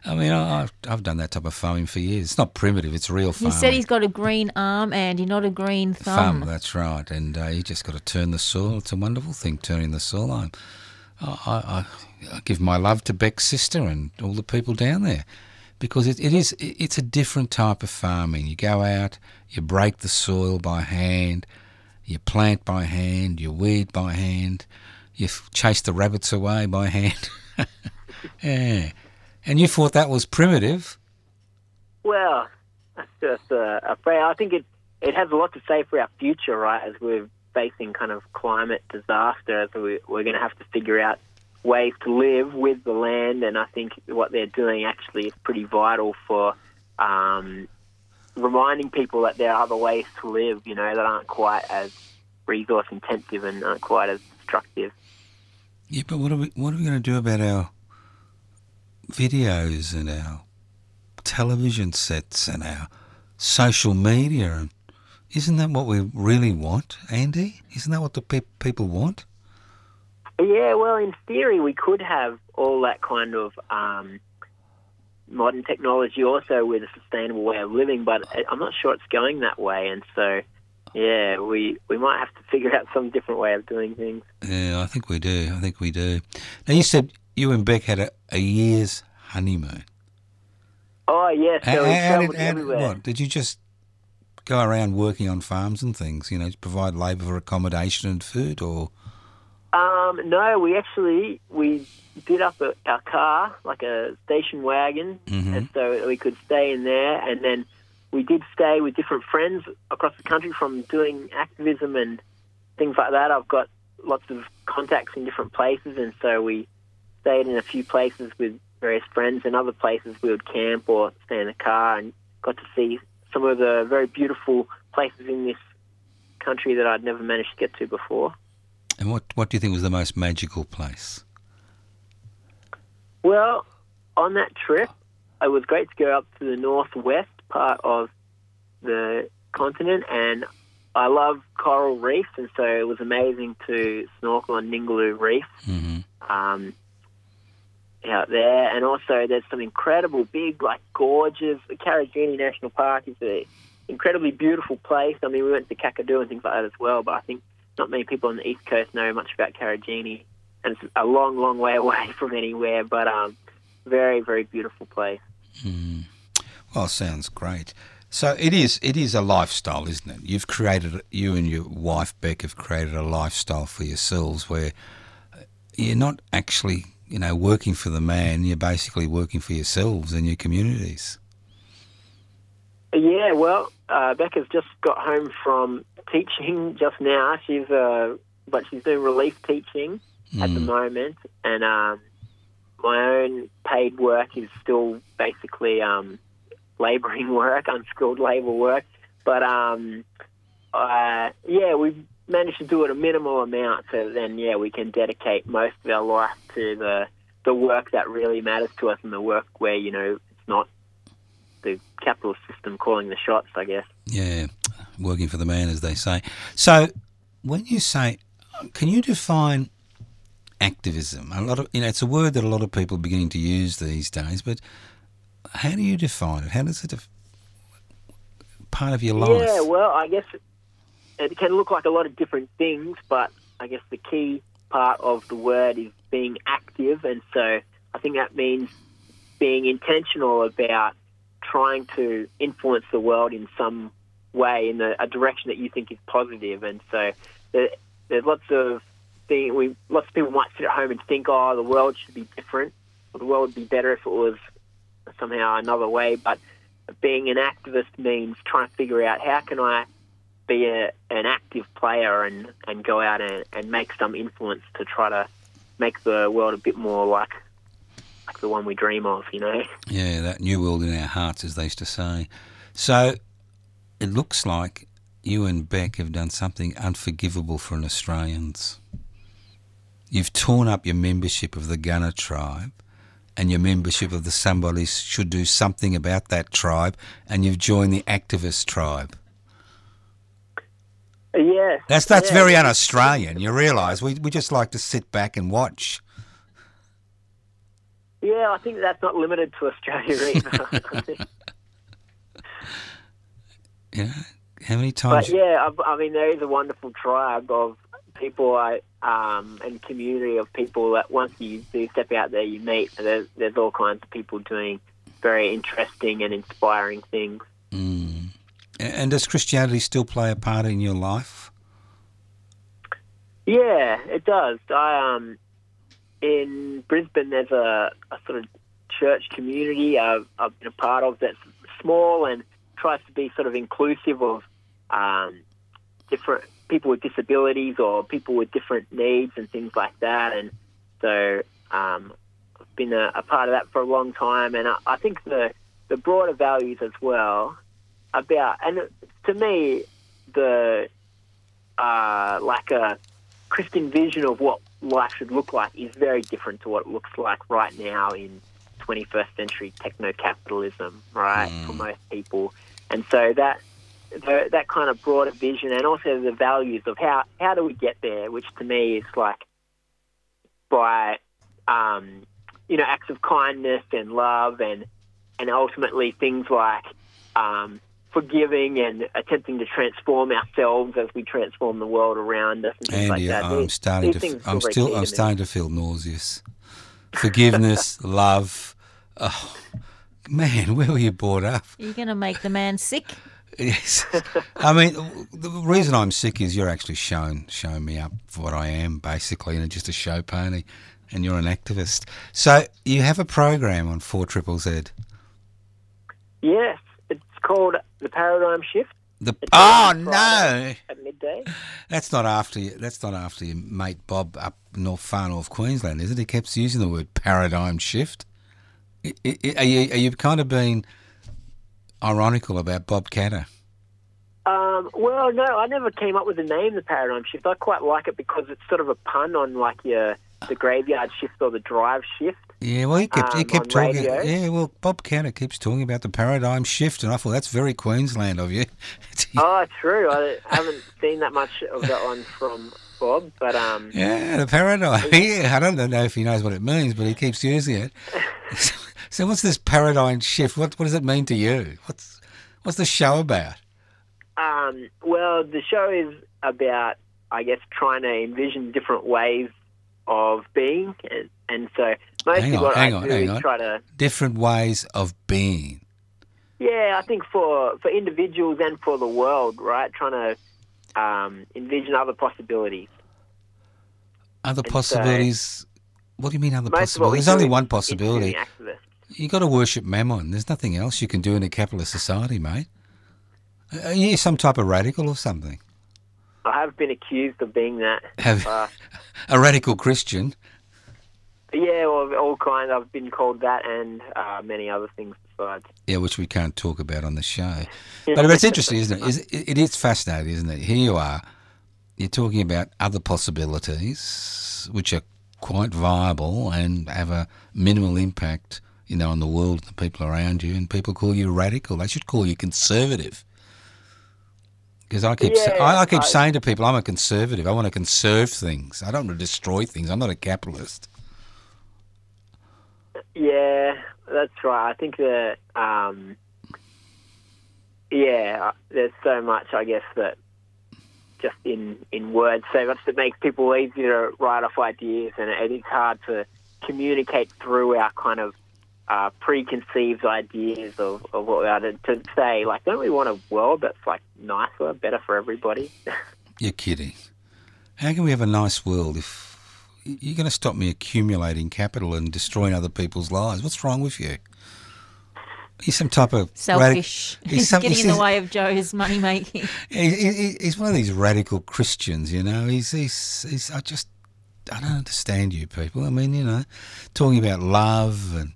I mean, I, I've, I've done that type of farming for years. It's not primitive, it's real farming. He said he's got a green arm, Andy, not a green Thumb, thumb. that's right. And uh, you just got to turn the soil. It's a wonderful thing, turning the soil on. I, I, I give my love to Beck's sister and all the people down there because it, it is it's a different type of farming. You go out, you break the soil by hand, you plant by hand, you weed by hand, you chase the rabbits away by hand. yeah. And you thought that was primitive. Well, that's just a, prayer. I think it it has a lot to say for our future, right? As we're facing kind of climate disaster, as we, we're going to have to figure out ways to live with the land, and I think what they're doing actually is pretty vital for um, reminding people that there are other ways to live. You know, that aren't quite as resource intensive and aren't quite as destructive. Yeah, but what are we what are we going to do about our videos and our television sets and our social media? And isn't that what we really want, Andy? Isn't that what the pe- people want? Yeah, well, in theory, we could have all that kind of um, modern technology also with a sustainable way of living, but I'm not sure it's going that way. And so, yeah, we, we might have to figure out some different way of doing things. Yeah, I think we do. I think we do. Now, you said you and Beck had a, a year's honeymoon. Oh, yes. So How- we how travelled did, how did- everywhere. what, did you just go around working on farms and things, you know, provide labour for accommodation and food, or Um, no, we actually we did up a, our car like a station wagon, Mhm. and so we could stay in there. And then we did stay with different friends across the country from doing activism and things like that. I've got lots of contacts in different places, and so we stayed in a few places with various friends, and other places we would camp or stay in the car, and got to see some of the very beautiful places in this country that I'd never managed to get to before. And what what do you think was the most magical place? Well, on that trip, it was great to go up to the northwest part of the continent, and I love coral reefs, and so it was amazing to snorkel on Ningaloo Reef hmm um, out there. And also, there's some incredible, big, like gorgeous. Karijini National Park is an incredibly beautiful place. I mean, we went to Kakadu and things like that as well, but I think not many people on the east coast know much about Karijini, and it's a long, long way away from anywhere. But um, very, very beautiful place. Mm. Well, sounds great. So it is. It is a lifestyle, isn't it? You've created. You and your wife Beck have created a lifestyle for yourselves where you're not actually, you know, working for the man. You're basically working for yourselves and your communities. Yeah, well, uh, has just got home from teaching just now. She's uh, but she's doing relief teaching at the moment, and um, my own paid work is still basically um, labouring work, unskilled labour work. But um, uh, yeah, we've managed to do it a minimal amount, so then yeah, we can dedicate most of our life to the the work that really matters to us, and the work where you know it's not the capitalist system calling the shots, I guess. Yeah, working for the man, as they say. So, when you say, can you define activism? A lot of you know, it's a word that a lot of people are beginning to use these days. But how do you define it? How does it def- part of your life? Yeah, well, I guess it can look like a lot of different things, but I guess the key part of the word is being active, and so I think that means being intentional about trying to influence the world in some way in a, a direction that you think is positive. And so there, there's lots of thing we lots of people might sit at home and think, oh, the world should be different, or the world would be better if it was somehow another way. But being an activist means trying to figure out how can I be a, an active player and, and go out and, and make some influence to try to make the world a bit more like like the one we dream of, you know. Yeah, that new world in our hearts, as they used to say. So, it looks like you and Beck have done something unforgivable for an Australians. You've torn up your membership of the Gunner tribe and your membership of the Somebodies should do something about that tribe, and you've joined the activist tribe. Yes. That's that's yeah. very un-Australian. You realise we we just like to sit back and watch. Yeah, I think that's not limited to Australia either. You know, how many but times? yeah, I, I mean, there is a wonderful tribe of people I, um, and community of people that once you do step out there, you meet. There's, there's all kinds of people doing very interesting and inspiring things. Mm. And does Christianity still play a part in your life? Yeah, it does. I um, in Brisbane, there's a, a sort of church community I've, I've been a part of that's small and tries to be sort of inclusive of um, different people with disabilities or people with different needs and things like that. And so um, I've been a, a part of that for a long time. And I, I think the the broader values as well about and to me the uh, like a Christian vision of what life should look like is very different to what it looks like right now in 21st century techno capitalism, right, for most people. And so that the, that kind of broader vision and also the values of how, how do we get there, which to me is like by, um, you know, acts of kindness and love and, and ultimately things like um, forgiving and attempting to transform ourselves as we transform the world around us and Andy, like that. I'm These- starting these to. I'm feel still. I'm starting to feel nauseous. Forgiveness, love. Oh, man, where were you brought up? You're going to make the man sick. Yes. I mean, the reason I'm sick is you're actually shown shown me up for what I am, basically, and just a show pony, and you're an activist. So you have a program on Four Triple Z. Yes, it's called the Paradigm Shift. The It's oh no, At midday. that's not after you. That's not after your mate Bob up north far north Queensland, is it? He keeps using the word paradigm shift. I- I- Are you are you kind of being ironical about Bob Katter? Um, well, no, I never came up with the name, the Paradigm Shift. I quite like it because it's sort of a pun on like your the graveyard shift or the drive shift. Yeah, well, he kept he Um, kept talking. radio. Yeah, well, Bob Katter keeps talking about the paradigm shift, and I thought that's very Queensland of you. Oh, true. I haven't seen that much of that one from Bob, but um, yeah, the paradigm. Yeah, I don't know if he knows what it means, but he keeps using it. so, what's this paradigm shift? What what does it mean to you? What's what's the show about? Um, well, the show is about, I guess, trying to envision different ways of being, and, and so mostly Hang on, what hang I on, do hang is on. try to, Different ways of being. yeah, I think for for individuals and for the world, right, trying to um, envision other possibilities. Other so- possibilities. What do you mean other Most of what we possibilities? There's only one possibility. You got to worship Mammon. There's nothing else you can do in a capitalist society, mate. Are you some type of radical or something? I have been accused of being that. Have Uh, a radical Christian? yeah, well, all kinds. I've been called that and uh, many other things besides. Yeah, which we can't talk about on the show. But, but it's interesting, isn't it? It is fascinating, isn't it? Here you are, you're talking about other possibilities which are quite viable and have a minimal impact, you know, on the world the people around you, and people call you radical. They should call you conservative. Because I keep Yeah, I, I keep I- saying to people, I'm a conservative. I want to conserve things. I don't want to destroy things. I'm not a capitalist. Yeah, that's right. I think that, um, yeah, there's so much, I guess, that just in, in words, so much that makes people easier to write off ideas, and it is hard to communicate through our kind of uh, preconceived ideas of, of what we are to, to say. Like, don't we want a world that's like nicer, better for everybody? You're kidding. How can we have a nice world if you're going to stop me accumulating capital and destroying other people's lives? What's wrong with you? He's some type of Selfish. he's He's some- getting he's- in the way of Joe's money making. he- he- he's one of these radical Christians, you know. He's, he's, he's. I just, I don't understand you people. I mean, you know, talking about love and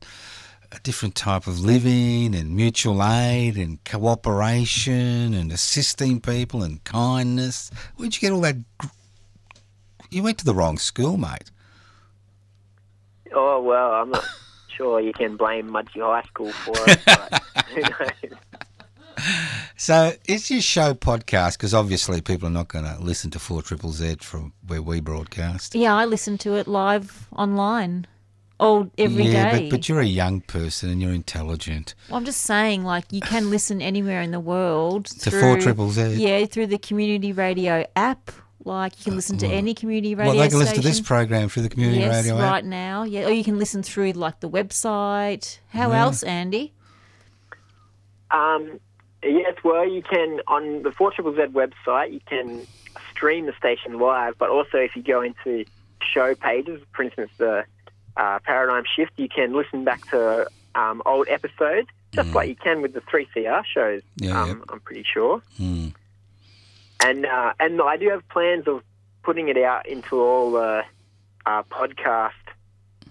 a different type of living and mutual aid and cooperation and assisting people and kindness. Where'd you get all that? gr- You went to the wrong school, mate. oh, well, I'm not sure you can blame Mudgee High School for it, but who knows? So it's your show podcast because obviously people are not going to listen to Four Triple Z from where we broadcast. yeah, I listen to it live online all every day. yeah, but but you're a young person and you're intelligent. Well, I'm just saying, like, you can listen anywhere in the world. To through, 4 Triple Z. Yeah, through the community radio app. Like, you can listen to any community radio well, they can listen to this program through the community yes, radio right app. now. Yeah, or you can listen through like the website. How Yeah. else, Andy? Um, yes, well, you can on the Four Triple Z website. You can stream the station live, but also if you go into show pages, for instance, the uh, Paradigm Shift, you can listen back to um, old episodes, just like you can with the 3CR shows. Yeah, um, yeah. I'm pretty sure. Mm. And uh, and I do have plans of putting it out into all the uh, podcast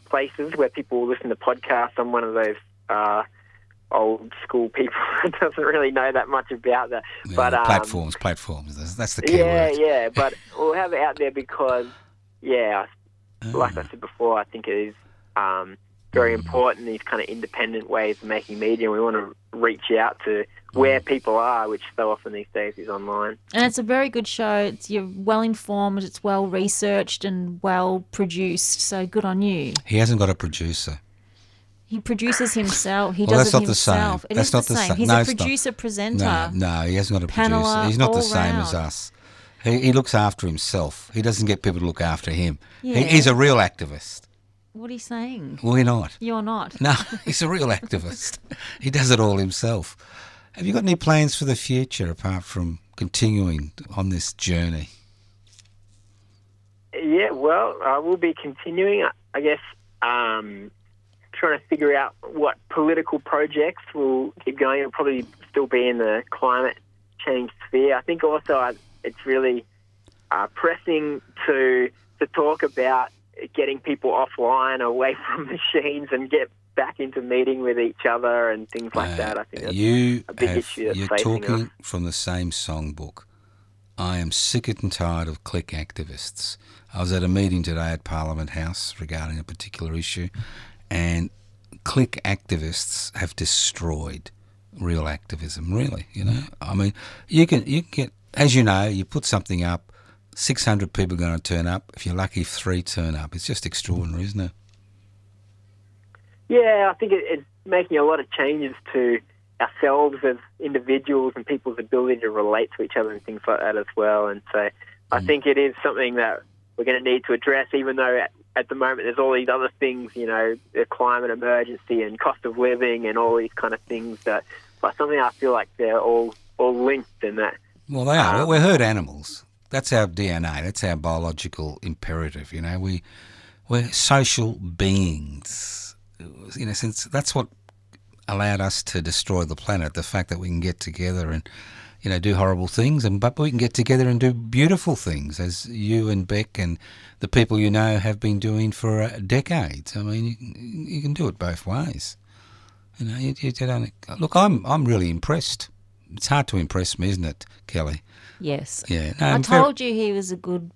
places where people will listen to podcasts. I'm one of those uh, old school people that doesn't really know that much about that. Yeah, but um, platforms, platforms. That's, the key yeah, word. yeah. But we'll have it out there because, yeah, Mm. like I said before, I think it is um, very mm. important. These kind of independent ways of making media. We want to reach out to where mm. people are, which so often these days is online. And it's a very good show. It's you're well informed. It's well researched and well produced. So good on you. He hasn't got a producer. He produces himself. He Well, does that's it not the same. himself. It That's is not the the same. same. He's No, a it's not. producer presenter. No, no, he hasn't got a Paneler producer. He's not the all same as us. He, he looks after himself. He doesn't get people to look after him. He, he's a real activist. What are you saying? We're not. You're not. No, he's a real activist. He does it all himself. Have you got any plans for the future apart from continuing on this journey? Yeah, well, I will be continuing. I- I guess um, trying to figure out what political projects will keep going. It'll probably still be in the climate change sphere. I think also I, it's really uh, pressing to to talk about getting people offline, away from machines, and get back into meeting with each other and things like that. I think that's you a big have, issue that's you're talking us. from the same songbook. I am sick and tired of click activists. I was at a meeting today at Parliament House regarding a particular issue, and click activists have destroyed real activism. Really, you know. I mean, you can you can get as you know, you put something up, six hundred people are going to turn up. If you're lucky, three turn up. It's just extraordinary, isn't it? Yeah, I think it, it's making a lot of changes to ourselves as individuals and people's ability to relate to each other and things like that as well. And so I mm. think it is something that we're going to need to address, even though at, at the moment there's all these other things, you know, the climate emergency and cost of living and all these kind of things that, but something I feel like they're all, all linked in that. Well, they are. Um, We're herd animals. That's our DNA. That's our biological imperative. You know, we we're social beings. In a sense, that's what allowed us to destroy the planet. The fact that we can get together and you know do horrible things, and but we can get together and do beautiful things, as you and Beck and the people you know have been doing for uh, decades. I mean, you, you can do it both ways. You know, you, you don't look. I'm I'm really impressed. It's hard to impress me, isn't it, Kelly? Yes. Yeah, no, I I'm very- told you he was a good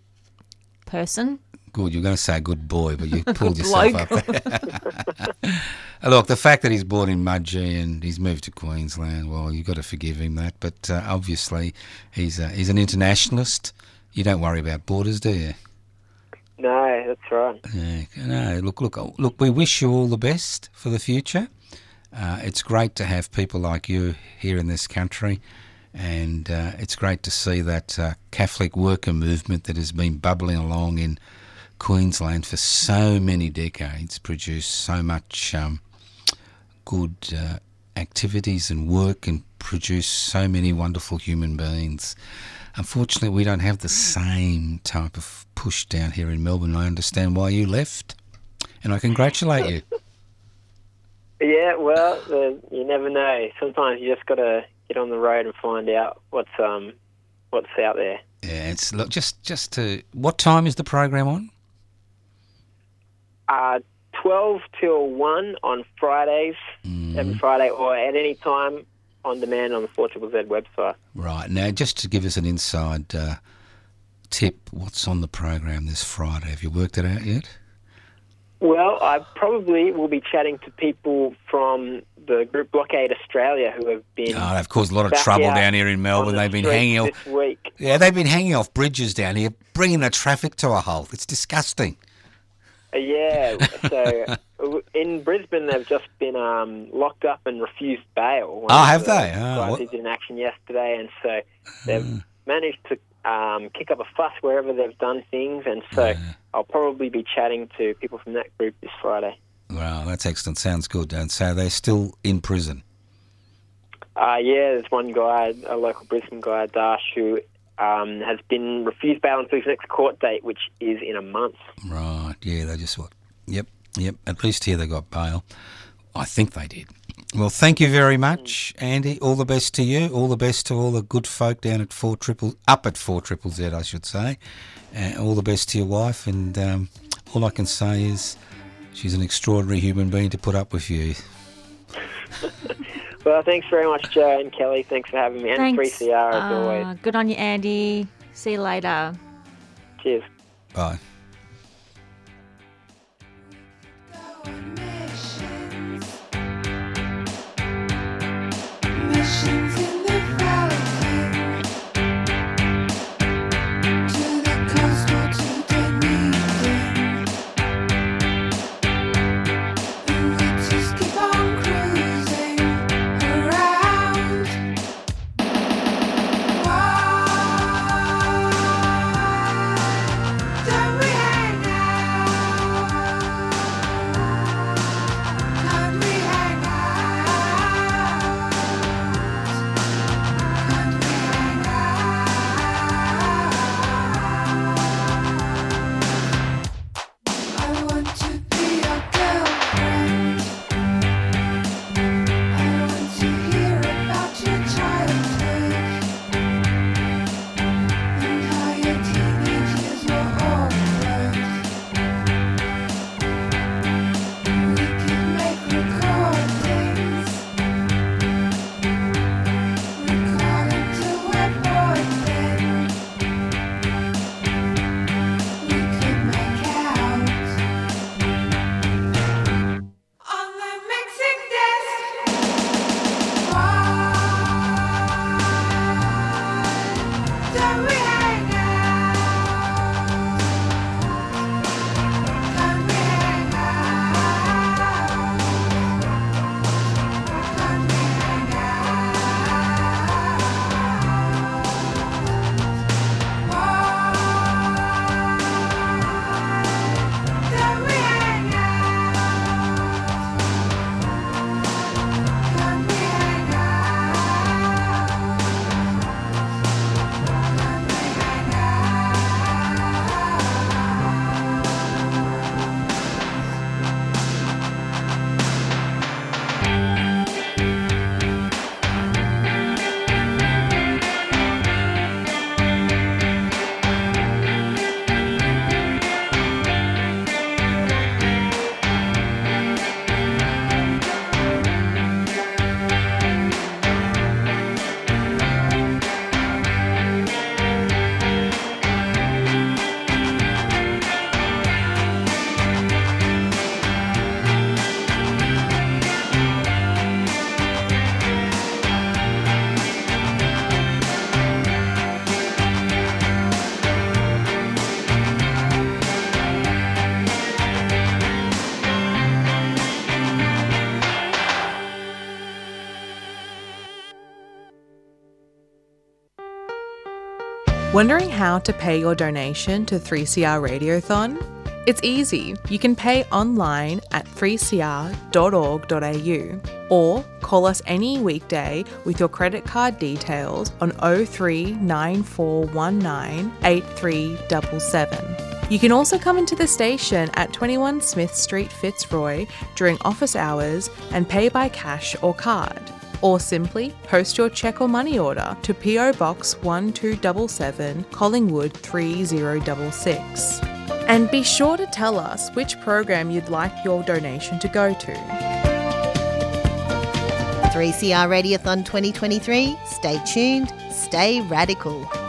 person. Good. You're going to say good boy, but you pulled yourself up. Look, the fact that he's born in Mudgee and he's moved to Queensland, well, you've got to forgive him that. But uh, obviously, he's uh, he's an internationalist. You don't worry about borders, do you? No, that's right. Yeah, no. Look, look, look. We wish you all the best for the future. Uh, it's great to have people like you here in this country, and uh, it's great to see that uh, Catholic worker movement that has been bubbling along in Queensland for so many decades produce so much um, good uh, activities and work and produce so many wonderful human beings. Unfortunately, we don't have the same type of push down here in Melbourne. I understand why you left, and I congratulate you. Yeah, well, the, you never know. Sometimes you just got to get on the road and find out what's um what's out there. Yeah, it's look just just to what time is the program on? Uh, 12 till 1 on Fridays, every Friday, or at any time on demand on the 4 Triple Z website. Right now, just to give us an inside uh, tip, what's on the program this Friday? Have you worked it out yet? Well, I probably will be chatting to people from the group Blockade Australia who have been. Oh, they've caused a lot of trouble down here in Melbourne. the They've been hanging off. this week. Yeah, they've been hanging off bridges down here, bringing the traffic to a halt. It's disgusting. Uh, Yeah, so uh, in Brisbane they've just been um, locked up and refused bail. Oh, have the they? Oh, what- an action yesterday, and so they've managed to um, kick up a fuss wherever they've done things, and so I'll probably be chatting to people from that group this Friday. Wow, that's excellent. Sounds good. And so they're still in prison. Uh, yeah, there's one guy, a local Brisbane guy, Dash, who um, has been refused bail until his next court date, which is in a month. Right. Yeah, they just what? Yep. Yep. At least here they got bail. I think they did. Well, thank you very much, Andy. All the best to you. All the best to all the good folk down at Four Triple, up at Four Triple Z, I should say. And all the best to your wife. And um, all I can say is, she's an extraordinary human being to put up with you. Well, thanks very much, Joe and Kelly. Thanks for having me. And Thanks. 3CR as Uh, always. Good on you, Andy. See you later. Cheers. Bye. Wondering how to pay your donation to 3CR Radiothon? It's easy. You can pay online at 3cr.org.au or call us any weekday with your credit card details on 039419 8377. You can also come into the station at 21 Smith Street, Fitzroy during office hours and pay by cash or card. Or simply post your cheque or money order to PO Box 1277 Collingwood 3066. And be sure to tell us which program you'd like your donation to go to. 3CR Radiothon 2023. Stay tuned, stay radical.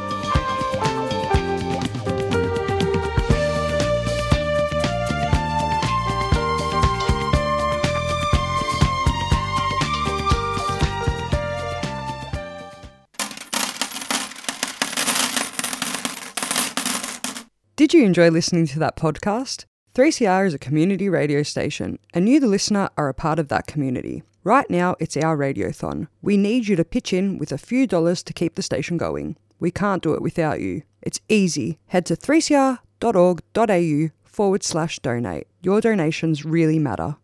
Did you enjoy listening to that podcast? 3CR is a community radio station, and you, the listener, are a part of that community. Right now, it's our radiothon. We need you to pitch in with a few dollars to keep the station going. We can't do it without you. It's easy. Head to 3cr.org.au forward slash donate. Your donations really matter.